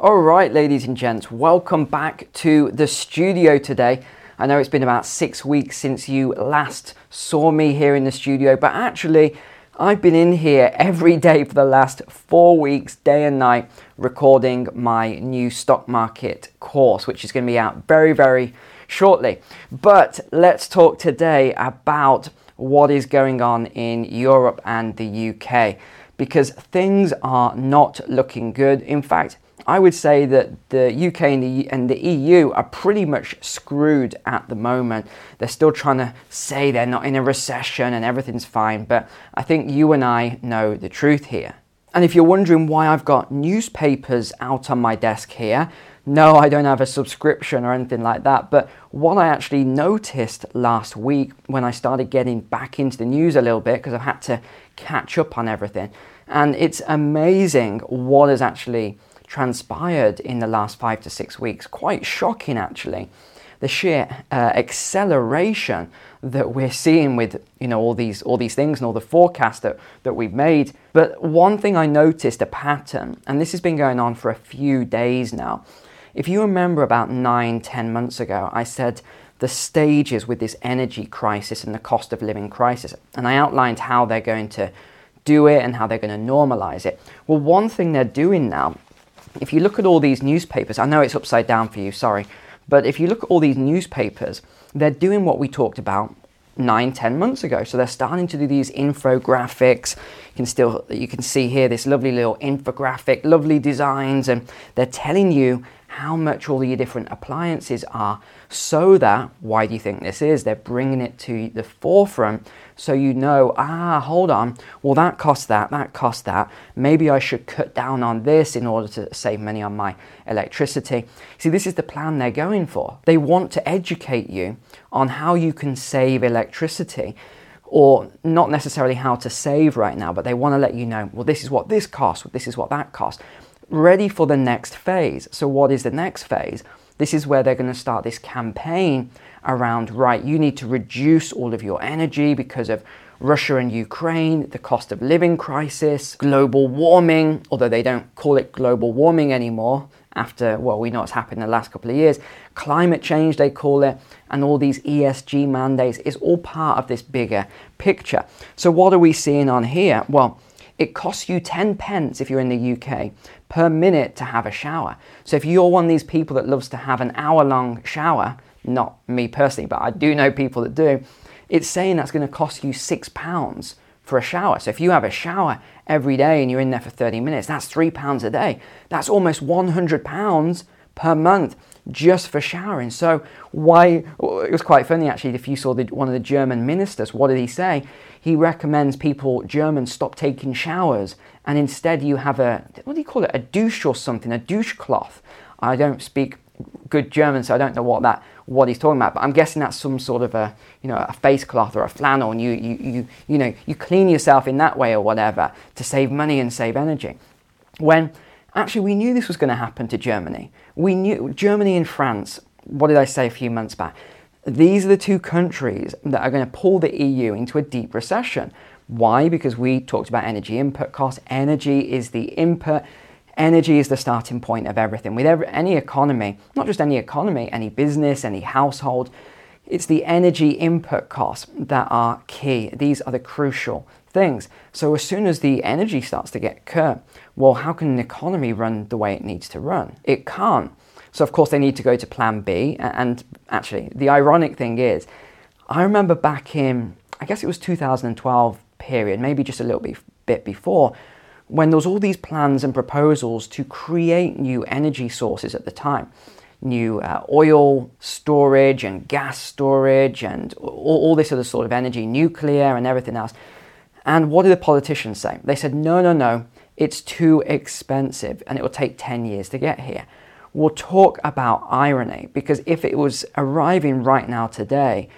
All right, ladies and gents, welcome back to the studio today. I know it's been about six weeks since you last saw me here in the studio, but actually, I've been in here every day for the last four weeks, day and night, recording my new stock market course, which is going to be out very, very shortly. But let's talk today about what is going on in Europe and the UK because things are not looking good. In fact, I would say that the UK and the, and the EU are pretty much screwed at the moment. They're still trying to say they're not in a recession and everything's fine, but I think you and I know the truth here. And if you're wondering why I've got newspapers out on my desk here, no, I don't have a subscription or anything like that. But what I actually noticed last week when I started getting back into the news a little bit, because I've had to catch up on everything, and it's amazing what has actually transpired in the last five to six weeks. Quite shocking, actually. The sheer uh, acceleration that we're seeing with you know all these all these things and all the forecasts that, that we've made. But one thing I noticed a pattern, and this has been going on for a few days now. If you remember about nine, ten months ago, I said the stages with this energy crisis and the cost of living crisis, and I outlined how they're going to do it and how they're going to normalize it. Well, one thing they're doing now if you look at all these newspapers, I know it's upside down for you, sorry, but if you look at all these newspapers, they're doing what we talked about nine, ten months ago. So they're starting to do these infographics. You can still you can see here this lovely little infographic, lovely designs, and they're telling you how much all your different appliances are so that, why do you think this is? They're bringing it to the forefront so you know, ah, hold on, well, that costs that, that costs that. Maybe I should cut down on this in order to save money on my electricity. See, this is the plan they're going for. They want to educate you on how you can save electricity or not necessarily how to save right now, but they want to let you know, well, this is what this costs, this is what that costs. Ready for the next phase. So, what is the next phase? This is where they're going to start this campaign around, right, you need to reduce all of your energy because of Russia and Ukraine, the cost of living crisis, global warming, although they don't call it global warming anymore after, well, we know what's happened in the last couple of years. Climate change, they call it, and all these ESG mandates is all part of this bigger picture. So, what are we seeing on here? Well, it costs you 10 pence if you're in the UK per minute to have a shower. So if you're one of these people that loves to have an hour long shower, not me personally, but I do know people that do, it's saying that's going to cost you six pounds for a shower. So if you have a shower every day and you're in there for 30 minutes, that's three pounds a day. That's almost 100 pounds per month just for showering. So why? It was quite funny actually. If you saw the, one of the German ministers, what did he say? He recommends people Germans stop taking showers and instead you have a what do you call it? A douche or something? A douche cloth. I don't speak good German, so I don't know what that what he's talking about. But I'm guessing that's some sort of a you know a face cloth or a flannel, and you you you you know you clean yourself in that way or whatever to save money and save energy. When actually we knew this was going to happen to Germany. We knew Germany and France. What did I say a few months back? These are the two countries that are going to pull the EU into a deep recession. Why? Because we talked about energy input costs. Energy is the input Energy is the starting point of everything. With every, any economy, not just any economy, any business, any household, it's the energy input costs that are key. These are the crucial things. So as soon as the energy starts to get cut, well, how can an economy run the way it needs to run? It can't. So of course they need to go to plan B. And actually, the ironic thing is, I remember back in, I guess it was 2012 period, maybe just a little bit, bit before, when there was all these plans and proposals to create new energy sources at the time new uh, oil storage and gas storage and all, all, this other sort of energy, nuclear and everything else. And what did the politicians say? They said, no, no, no, it's too expensive and it will take 10 years to get here. We'll talk about irony because if it was arriving right now today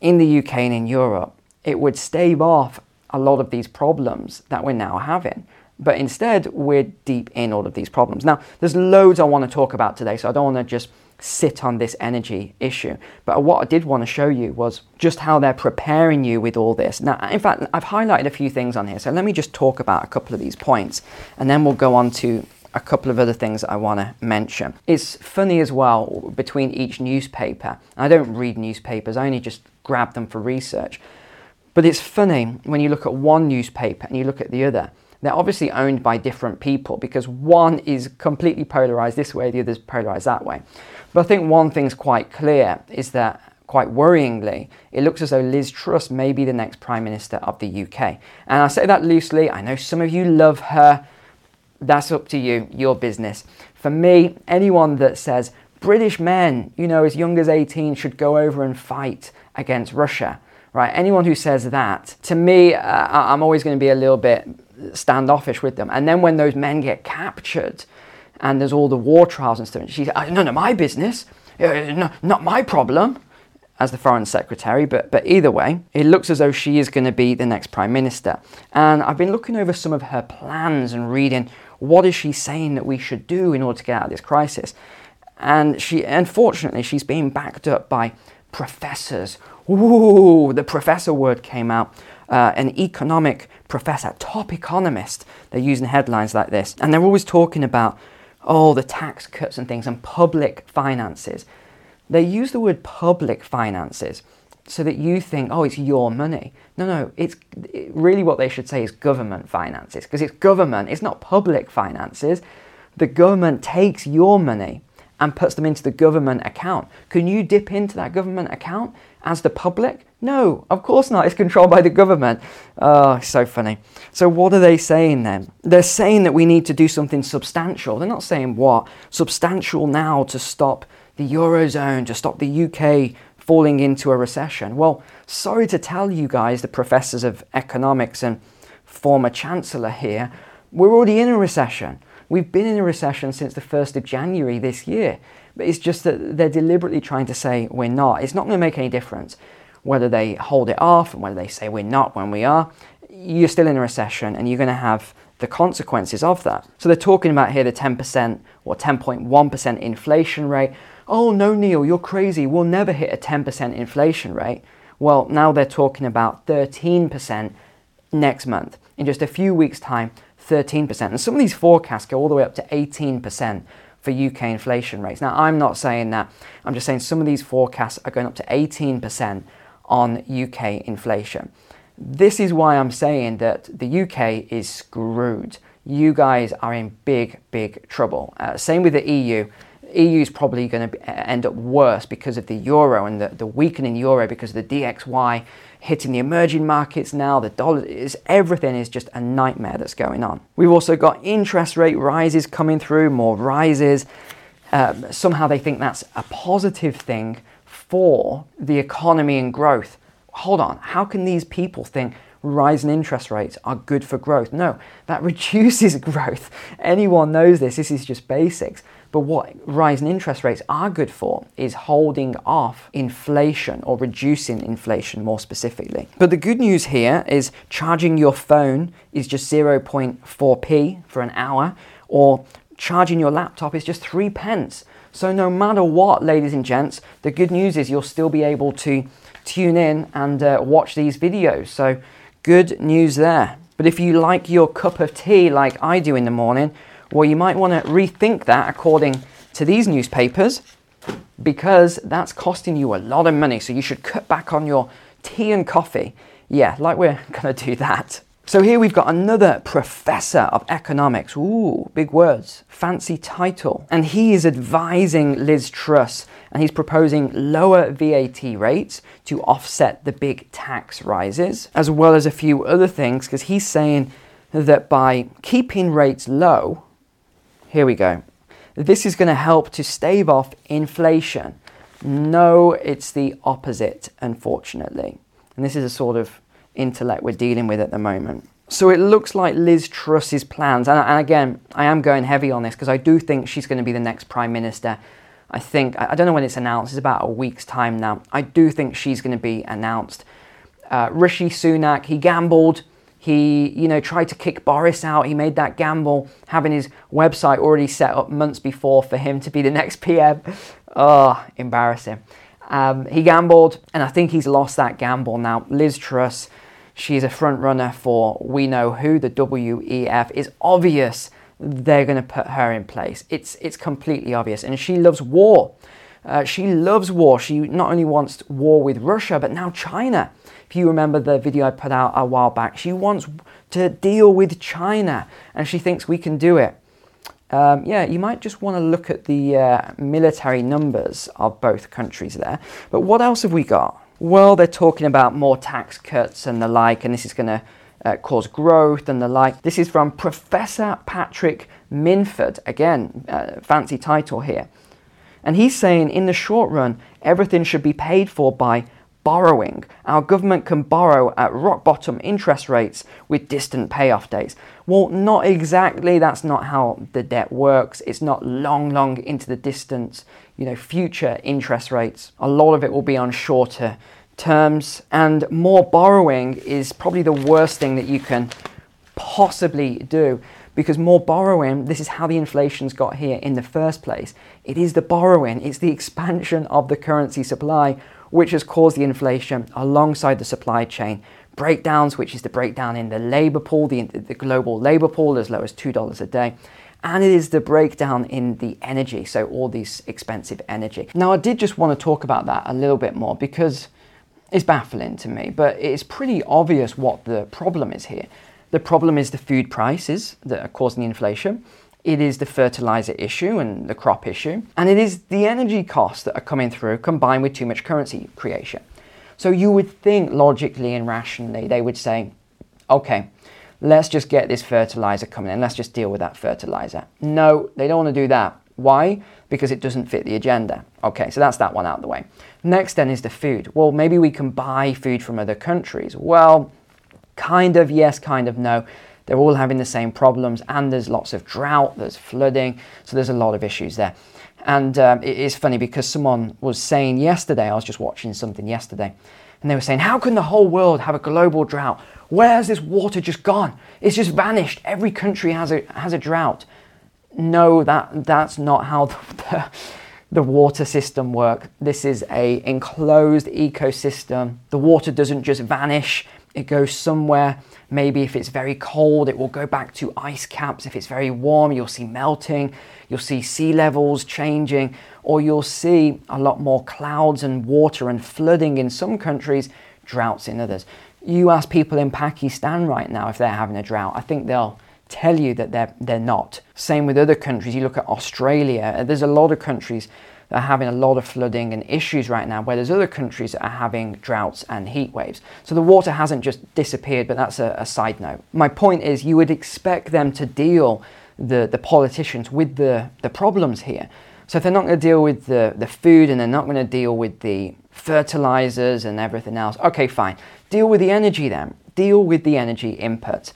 in the UK and in Europe, it would stave off a lot of these problems that we're now having. But instead, we're deep in all of these problems. Now, there's loads I want to talk about today, so I don't want to just sit on this energy issue. But what I did want to show you was just how they're preparing you with all this. Now, in fact, I've highlighted a few things on here, so let me just talk about a couple of these points, and then we'll go on to a couple of other things I want to mention. It's funny as well between each newspaper. I don't read newspapers, I only just grab them for research. But it's funny when you look at one newspaper and you look at the other. They're obviously owned by different people because one is completely polarized this way, the other is polarized that way. But I think one thing's quite clear is that quite worryingly, it looks as though Liz Truss may be the next Prime Minister of the UK. And I say that loosely. I know some of you love her. That's up to you, your business. For me, anyone that says British men, you know, as young as 18 should go over and fight against Russia, right? Anyone who says that, to me, uh, I'm always going to be a little bit standoffish with them. And then when those men get captured and there's all the war trials and stuff, she's, uh, none of my business, uh, no, not my problem as the foreign secretary, but, but either way, it looks as though she is going to be the next prime minister. And I've been looking over some of her plans and reading what is she saying that we should do in order to get out of this crisis. And she, unfortunately, she's being backed up by professors. Ooh, the professor word came out. Uh, an economic professor, top economist. They're using headlines like this. And they're always talking about, oh, the tax cuts and things and public finances. They use the word public finances so that you think, oh, it's your money. No, no, it's it, really what they should say is government finances because it's government, it's not public finances. The government takes your money and puts them into the government account. Can you dip into that government account as the public? No, of course not. It's controlled by the government. Oh, so funny. So, what are they saying then? They're saying that we need to do something substantial. They're not saying what? Substantial now to stop the Eurozone, to stop the UK falling into a recession. Well, sorry to tell you guys, the professors of economics and former chancellor here, we're already in a recession. We've been in a recession since the 1st of January this year. But it's just that they're deliberately trying to say we're not. It's not going to make any difference whether they hold it off and whether they say we're not when we are. You're still in a recession and you're going to have the consequences of that. So they're talking about here the 10% or 10.1% inflation rate oh no, Neil, you're crazy. We'll never hit a 10% inflation rate. Well, now they're talking about 13% next month. In just a few weeks' time, 13%. And some of these forecasts go all the way up to 18% for UK inflation rates. Now, I'm not saying that. I'm just saying some of these forecasts are going up to 18% on UK inflation. This is why I'm saying that the UK is screwed. You guys are in big, big trouble. Uh, same with the EU. EU is probably going to end up worse because of the euro and the, the weakening euro because of the DXY hitting the emerging markets now. The dollar is everything is just a nightmare that's going on. We've also got interest rate rises coming through, more rises. Um, somehow they think that's a positive thing for the economy and growth. Hold on, how can these people think rising interest rates are good for growth? No, that reduces growth. Anyone knows this. This is just basics. But what rising interest rates are good for is holding off inflation or reducing inflation more specifically. But the good news here is charging your phone is just 0.4p for an hour, or charging your laptop is just three pence. So, no matter what, ladies and gents, the good news is you'll still be able to tune in and uh, watch these videos. So, good news there. But if you like your cup of tea like I do in the morning, well, you might want to rethink that according to these newspapers because that's costing you a lot of money. So you should cut back on your tea and coffee. Yeah, like we're going to do that. So here we've got another professor of economics. Ooh, big words, fancy title. And he is advising Liz Truss and he's proposing lower VAT rates to offset the big tax rises, as well as a few other things, because he's saying that by keeping rates low, here we go. This is going to help to stave off inflation. No, it's the opposite, unfortunately. And this is a sort of intellect we're dealing with at the moment. So it looks like Liz Truss's plans, and, and again, I am going heavy on this because I do think she's going to be the next Prime Minister. I think, I don't know when it's announced, it's about a week's time now. I do think she's going to be announced. Uh, Rishi Sunak, he gambled he, you know, tried to kick Boris out. He made that gamble, having his website already set up months before for him to be the next PM. Oh, embarrassing. Um, he gambled, and I think he's lost that gamble now. Liz Truss, she's a front runner for we know who, the WEF. It's obvious they're going to put her in place. It's, it's completely obvious. And she loves war. Uh, she loves war. She not only wants war with Russia, but now China. If you remember the video I put out a while back, she wants to deal with China and she thinks we can do it. Um, yeah, you might just want to look at the uh, military numbers of both countries there. But what else have we got? Well, they're talking about more tax cuts and the like, and this is going to uh, cause growth and the like. This is from Professor Patrick Minford. Again, uh, fancy title here. And he's saying in the short run, everything should be paid for by borrowing. Our government can borrow at rock bottom interest rates with distant payoff dates. Well, not exactly. That's not how the debt works. It's not long, long into the distance, you know, future interest rates. A lot of it will be on shorter terms, and more borrowing is probably the worst thing that you can possibly do because more borrowing, this is how the inflation's got here in the first place. It is the borrowing, it's the expansion of the currency supply which has caused the inflation alongside the supply chain breakdowns, which is the breakdown in the labor pool, the, the global labor pool, as low as $2 a day. And it is the breakdown in the energy, so all this expensive energy. Now, I did just want to talk about that a little bit more because it's baffling to me, but it's pretty obvious what the problem is here. The problem is the food prices that are causing the inflation. It is the fertilizer issue and the crop issue. And it is the energy costs that are coming through combined with too much currency creation. So you would think logically and rationally, they would say, okay, let's just get this fertilizer coming in. Let's just deal with that fertilizer. No, they don't want to do that. Why? Because it doesn't fit the agenda. Okay, so that's that one out of the way. Next, then, is the food. Well, maybe we can buy food from other countries. Well, Kind of yes, kind of no. They're all having the same problems, and there's lots of drought, there's flooding, so there's a lot of issues there. And um, it is funny because someone was saying yesterday, I was just watching something yesterday, and they were saying, How can the whole world have a global drought? Where's this water just gone? It's just vanished. Every country has a, has a drought. No, that, that's not how the, the, the water system works. This is a enclosed ecosystem. The water doesn't just vanish it goes somewhere. Maybe if it's very cold, it will go back to ice caps. If it's very warm, you'll see melting. You'll see sea levels changing, or you'll see a lot more clouds and water and flooding in some countries, droughts in others. You ask people in Pakistan right now if they're having a drought, I think they'll tell you that they're, they're not. Same with other countries. You look at Australia, there's a lot of countries are having a lot of flooding and issues right now, where there's other countries that are having droughts and heat waves. So the water hasn't just disappeared, but that's a, a side note. My point is, you would expect them to deal, the, the politicians, with the, the problems here. So if they're not going to deal with the, the food and they're not going to deal with the fertilizers and everything else, okay, fine. Deal with the energy then. Deal with the energy input.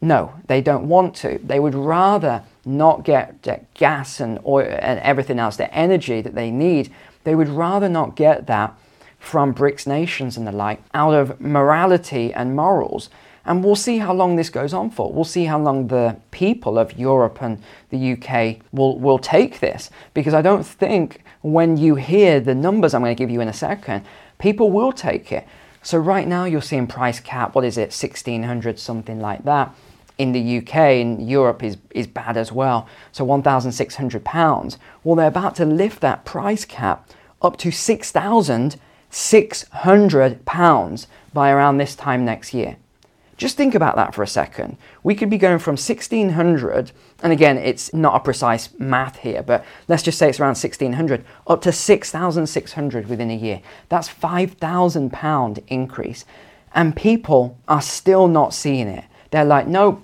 No, they don't want to. They would rather not get, gas and oil and everything else, the energy that they need. They would rather not get that from BRICS nations and the like out of morality and morals. And we'll see how long this goes on for. We'll see how long the people of Europe and the UK will, will take this. Because I don't think when you hear the numbers I'm going to give you in a second, people will take it. So right now you're seeing price cap, what is it, 1600, something like that in the UK and Europe is, is bad as well. So £1,600. Well, they're about to lift that price cap up to £6,600 by around this time next year. Just think about that for a second. We could be going from 1600, and again, it's not a precise math here, but let's just say it's around 1600, up to 6600 within a year. That's 5,000 pound increase. And people are still not seeing it. They're like, no,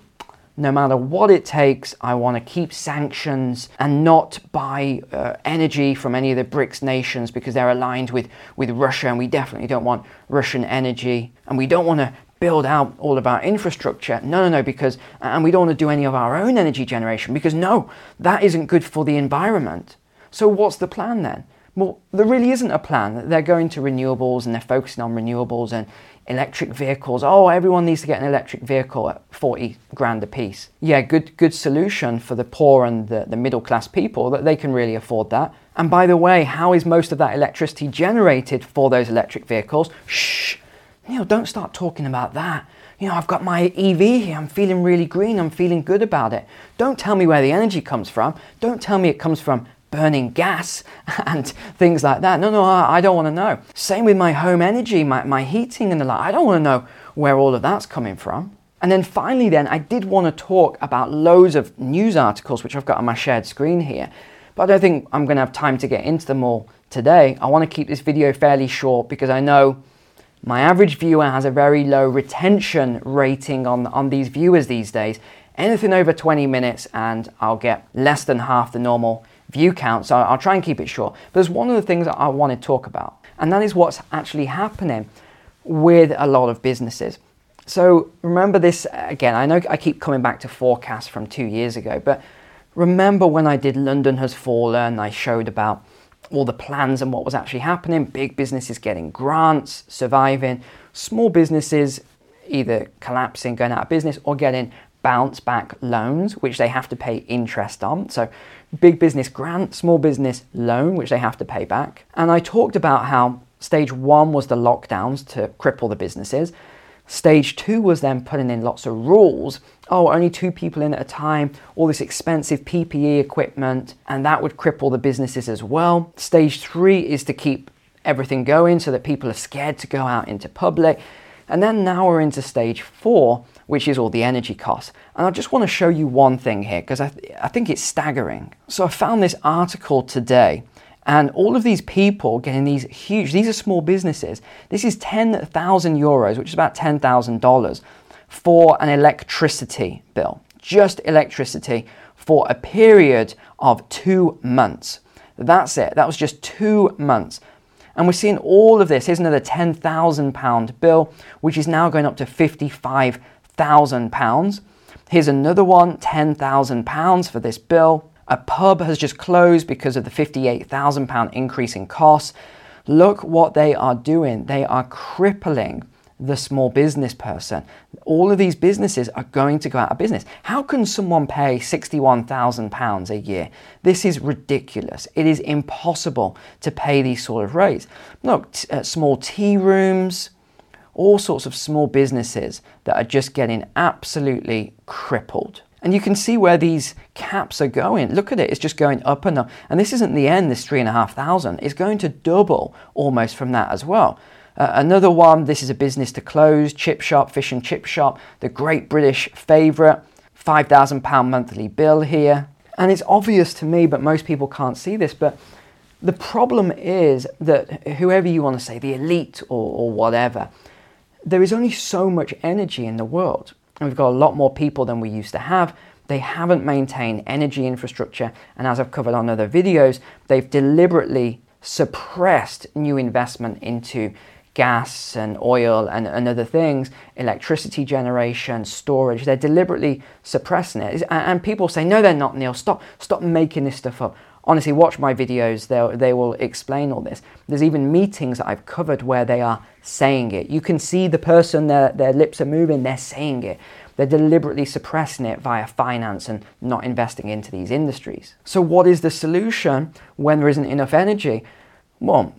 no matter what it takes, I want to keep sanctions and not buy uh, energy from any of the BRICS nations because they're aligned with, with Russia, and we definitely don't want Russian energy. And we don't want to build out all of our infrastructure. No, no, no, because, and we don't want to do any of our own energy generation because no, that isn't good for the environment. So, what's the plan then? Well, there really isn't a plan. They're going to renewables and they're focusing on renewables and electric vehicles. Oh, everyone needs to get an electric vehicle at 40 grand a piece. Yeah, good good solution for the poor and the, the middle class people that they can really afford that. And by the way, how is most of that electricity generated for those electric vehicles? Shh. Neil, don't start talking about that. you know, I've got my EV here, I'm feeling really green, I'm feeling good about it. Don't tell me where the energy comes from. Don't tell me it comes from burning gas and things like that. No, no, I, I don't want to know. Same with my home energy, my, my heating and the like. I don't want to know where all of that's coming from. And then finally, then, I did want to talk about loads of news articles, which I've got on my shared screen here. But I don't think I'm going to have time to get into them all today. I want to keep this video fairly short because I know my average viewer has a very low retention rating on, on these viewers these days. Anything over 20 minutes, and I'll get less than half the normal view count. So I'll try and keep it short. But there's one of the things that I want to talk about, and that is what's actually happening with a lot of businesses. So remember this again. I know I keep coming back to forecasts from two years ago, but remember when I did London Has Fallen, I showed about all the plans and what was actually happening. Big businesses getting grants, surviving, small businesses either collapsing, going out of business, or getting bounce back loans, which they have to pay interest on. So, big business grant, small business loan, which they have to pay back. And I talked about how stage one was the lockdowns to cripple the businesses. Stage two was then putting in lots of rules. Oh, only two people in at a time, all this expensive PPE equipment, and that would cripple the businesses as well. Stage three is to keep everything going so that people are scared to go out into public. And then now we're into stage four, which is all the energy costs. And I just want to show you one thing here because I, th- I think it's staggering. So I found this article today and all of these people getting these huge, these are small businesses. This is 10,000 euros, which is about $10,000 for an electricity bill, just electricity for a period of two months. That's it. That was just two months. And we're seeing all of this. Here's another £10,000 bill, which is now going up to £55,000. Here's another one, £10,000 for this bill. A pub has just closed because of the £58,000 increase in costs. Look what they are doing. They are crippling the small business person. All of these businesses are going to go out of business. How can someone pay £61,000 a year? This is ridiculous. It is impossible to pay these sort of rates. Look, t- uh, small tea rooms, all sorts of small businesses that are just getting absolutely crippled. And you can see where these caps are going. Look at it, it's just going up and up. And this isn't the end, this three and a half thousand. It's going to double almost from that as well. Uh, another one, this is a business to close, chip shop, fish and chip shop, the great British favourite, £5,000 monthly bill here. And it's obvious to me, but most people can't see this. But the problem is that whoever you want to say, the elite or, or whatever, there is only so much energy in the world and we've got a lot more people than we used to have. They haven't maintained energy infrastructure, and as I've covered on other videos, they've deliberately suppressed new investment into gas and oil and, and other things, electricity generation, storage. They're deliberately suppressing it. And people say, no, they're not, Neil. Stop, stop making this stuff up. Honestly watch my videos. They they will explain all this. There's even meetings that i've covered where they are saying it. You can see the person their, their lips are moving. They're saying it. They're deliberately suppressing it via finance and not investing into these industries. So what is the solution when there isn't enough energy? Well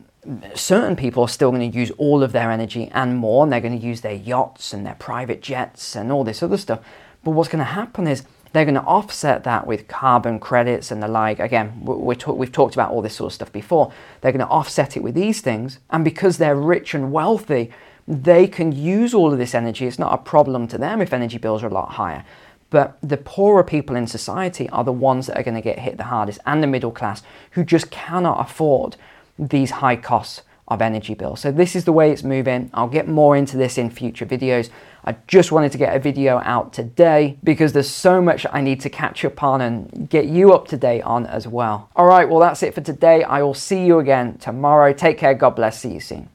certain people are still going to use all of their energy and more and they're going to use their yachts and their private jets and all this other stuff but what's going to happen is they're going to offset that with carbon credits and the like. Again, we we've talked about all this sort of stuff before. They're going to offset it with these things. And because they're rich and wealthy, they can use all of this energy. It's not a problem to them if energy bills are a lot higher. But the poorer people in society are the ones that are going to get hit the hardest, and the middle class who just cannot afford these high costs of energy bills. So this is the way it's moving. I'll get more into this in future videos. I just wanted to get a video out today because there's so much I need to catch up on and get you up to date on as well. All right, well, that's it for today. I will see you again tomorrow. Take care. God bless. See you soon.